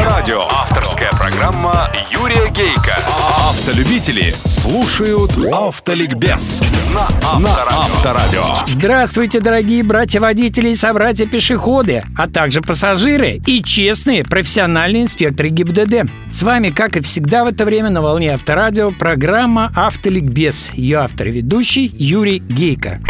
Авторадио. Авторская программа Юрия Гейка. Автолюбители слушают Автоликбез на Авторадио. Здравствуйте, дорогие братья-водители и собратья-пешеходы, а также пассажиры и честные профессиональные инспекторы ГИБДД. С вами, как и всегда в это время на волне Авторадио, программа «Автоликбез». Ее автор и ведущий Юрий Гейко.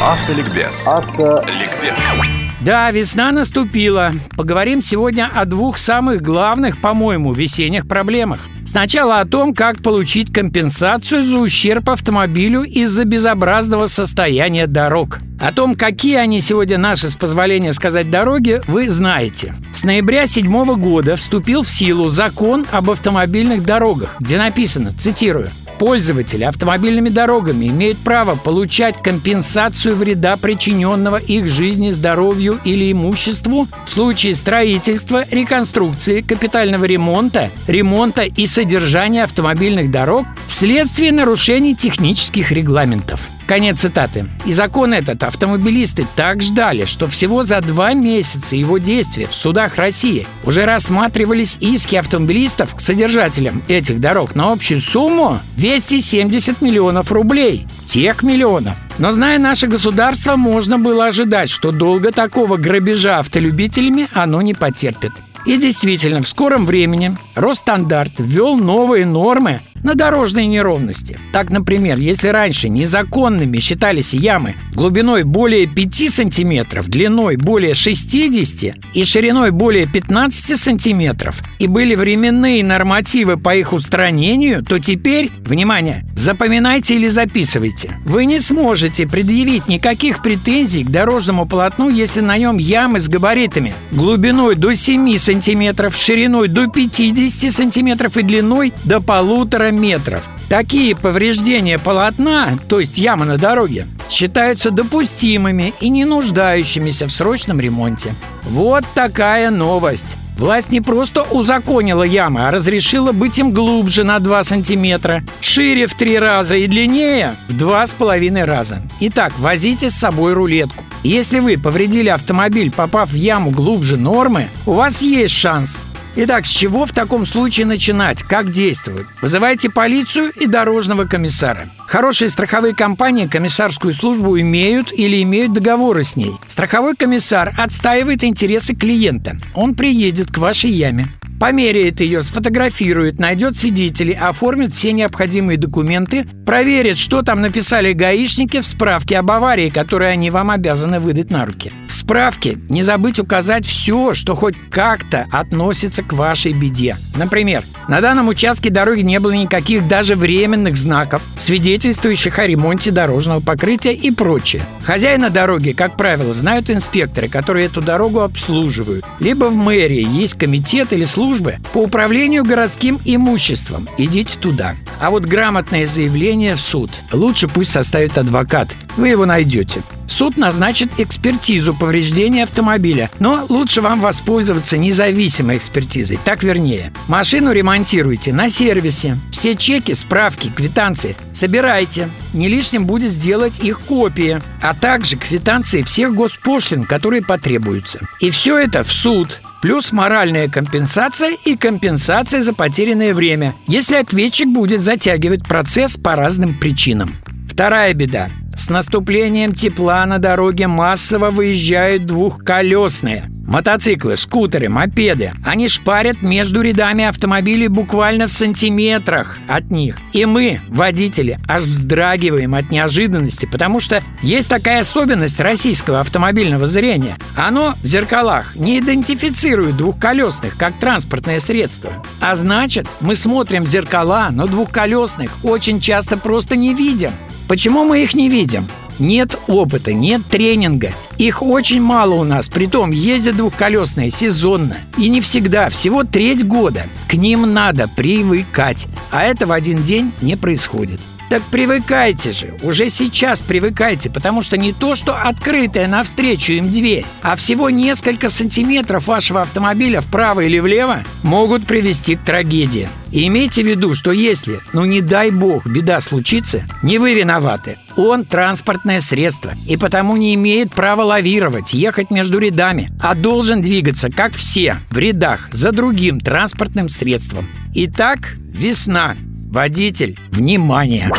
Автоликбез. Ликбез. Да, весна наступила. Поговорим сегодня о двух самых главных, по-моему, весенних проблемах. Сначала о том, как получить компенсацию за ущерб автомобилю из-за безобразного состояния дорог. О том, какие они сегодня наши, с позволения сказать, дороги, вы знаете. С ноября 2007 года вступил в силу закон об автомобильных дорогах, где написано, цитирую, Пользователи автомобильными дорогами имеют право получать компенсацию вреда, причиненного их жизни, здоровью или имуществу в случае строительства, реконструкции, капитального ремонта, ремонта и содержания автомобильных дорог вследствие нарушений технических регламентов. Конец цитаты. И закон этот автомобилисты так ждали, что всего за два месяца его действия в судах России уже рассматривались иски автомобилистов к содержателям этих дорог на общую сумму 270 миллионов рублей. Тех миллионов. Но зная наше государство, можно было ожидать, что долго такого грабежа автолюбителями оно не потерпит. И действительно, в скором времени Росстандарт ввел новые нормы на дорожные неровности. Так, например, если раньше незаконными считались ямы глубиной более 5 сантиметров, длиной более 60 и шириной более 15 сантиметров, и были временные нормативы по их устранению, то теперь, внимание, запоминайте или записывайте, вы не сможете предъявить никаких претензий к дорожному полотну, если на нем ямы с габаритами глубиной до 7 сантиметров, шириной до 50 сантиметров и длиной до полутора метров. Такие повреждения полотна, то есть ямы на дороге, считаются допустимыми и не нуждающимися в срочном ремонте. Вот такая новость. Власть не просто узаконила ямы, а разрешила быть им глубже на 2 сантиметра, шире в 3 раза и длиннее в 2,5 раза. Итак, возите с собой рулетку. Если вы повредили автомобиль, попав в яму глубже нормы, у вас есть шанс Итак, с чего в таком случае начинать? Как действовать? Вызывайте полицию и дорожного комиссара. Хорошие страховые компании комиссарскую службу имеют или имеют договоры с ней. Страховой комиссар отстаивает интересы клиента. Он приедет к вашей яме, померяет ее, сфотографирует, найдет свидетелей, оформит все необходимые документы, проверит, что там написали гаишники в справке об аварии, которую они вам обязаны выдать на руки. Справке не забыть указать все, что хоть как-то относится к вашей беде. Например, на данном участке дороги не было никаких даже временных знаков, свидетельствующих о ремонте дорожного покрытия и прочее. Хозяина дороги, как правило, знают инспекторы, которые эту дорогу обслуживают. Либо в мэрии есть комитет или службы по управлению городским имуществом. Идите туда. А вот грамотное заявление в суд лучше пусть составит адвокат. Вы его найдете. Суд назначит экспертизу повреждения автомобиля, но лучше вам воспользоваться независимой экспертизой, так вернее. Машину ремонтируйте на сервисе. Все чеки, справки, квитанции собирайте. Не лишним будет сделать их копии, а также квитанции всех госпошлин, которые потребуются. И все это в суд плюс моральная компенсация и компенсация за потерянное время, если ответчик будет затягивать процесс по разным причинам. Вторая беда. С наступлением тепла на дороге массово выезжают двухколесные. Мотоциклы, скутеры, мопеды. Они шпарят между рядами автомобилей буквально в сантиметрах от них. И мы, водители, аж вздрагиваем от неожиданности, потому что есть такая особенность российского автомобильного зрения. Оно в зеркалах не идентифицирует двухколесных как транспортное средство. А значит, мы смотрим в зеркала, но двухколесных очень часто просто не видим. Почему мы их не видим? Нет опыта, нет тренинга. Их очень мало у нас, притом ездят двухколесные сезонно. И не всегда, всего треть года. К ним надо привыкать. А это в один день не происходит. Так привыкайте же, уже сейчас привыкайте, потому что не то, что открытая навстречу им дверь, а всего несколько сантиметров вашего автомобиля вправо или влево могут привести к трагедии. И имейте в виду, что если, ну не дай бог, беда случится, не вы виноваты. Он транспортное средство и потому не имеет права лавировать, ехать между рядами, а должен двигаться, как все, в рядах за другим транспортным средством. Итак, весна. Водитель, внимание!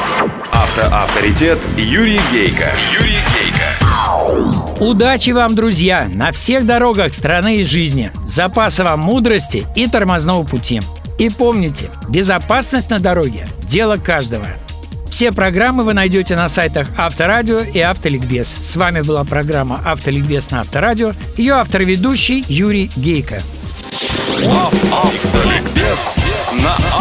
Автоавторитет Юрий Гейко. Юрий Гейко. Удачи вам, друзья, на всех дорогах страны и жизни. Запаса вам мудрости и тормозного пути. И помните, безопасность на дороге – дело каждого. Все программы вы найдете на сайтах Авторадио и Автоликбез. С вами была программа Автоликбез на Авторадио. Ее автор-ведущий Юрий Гейко. Автоликбез на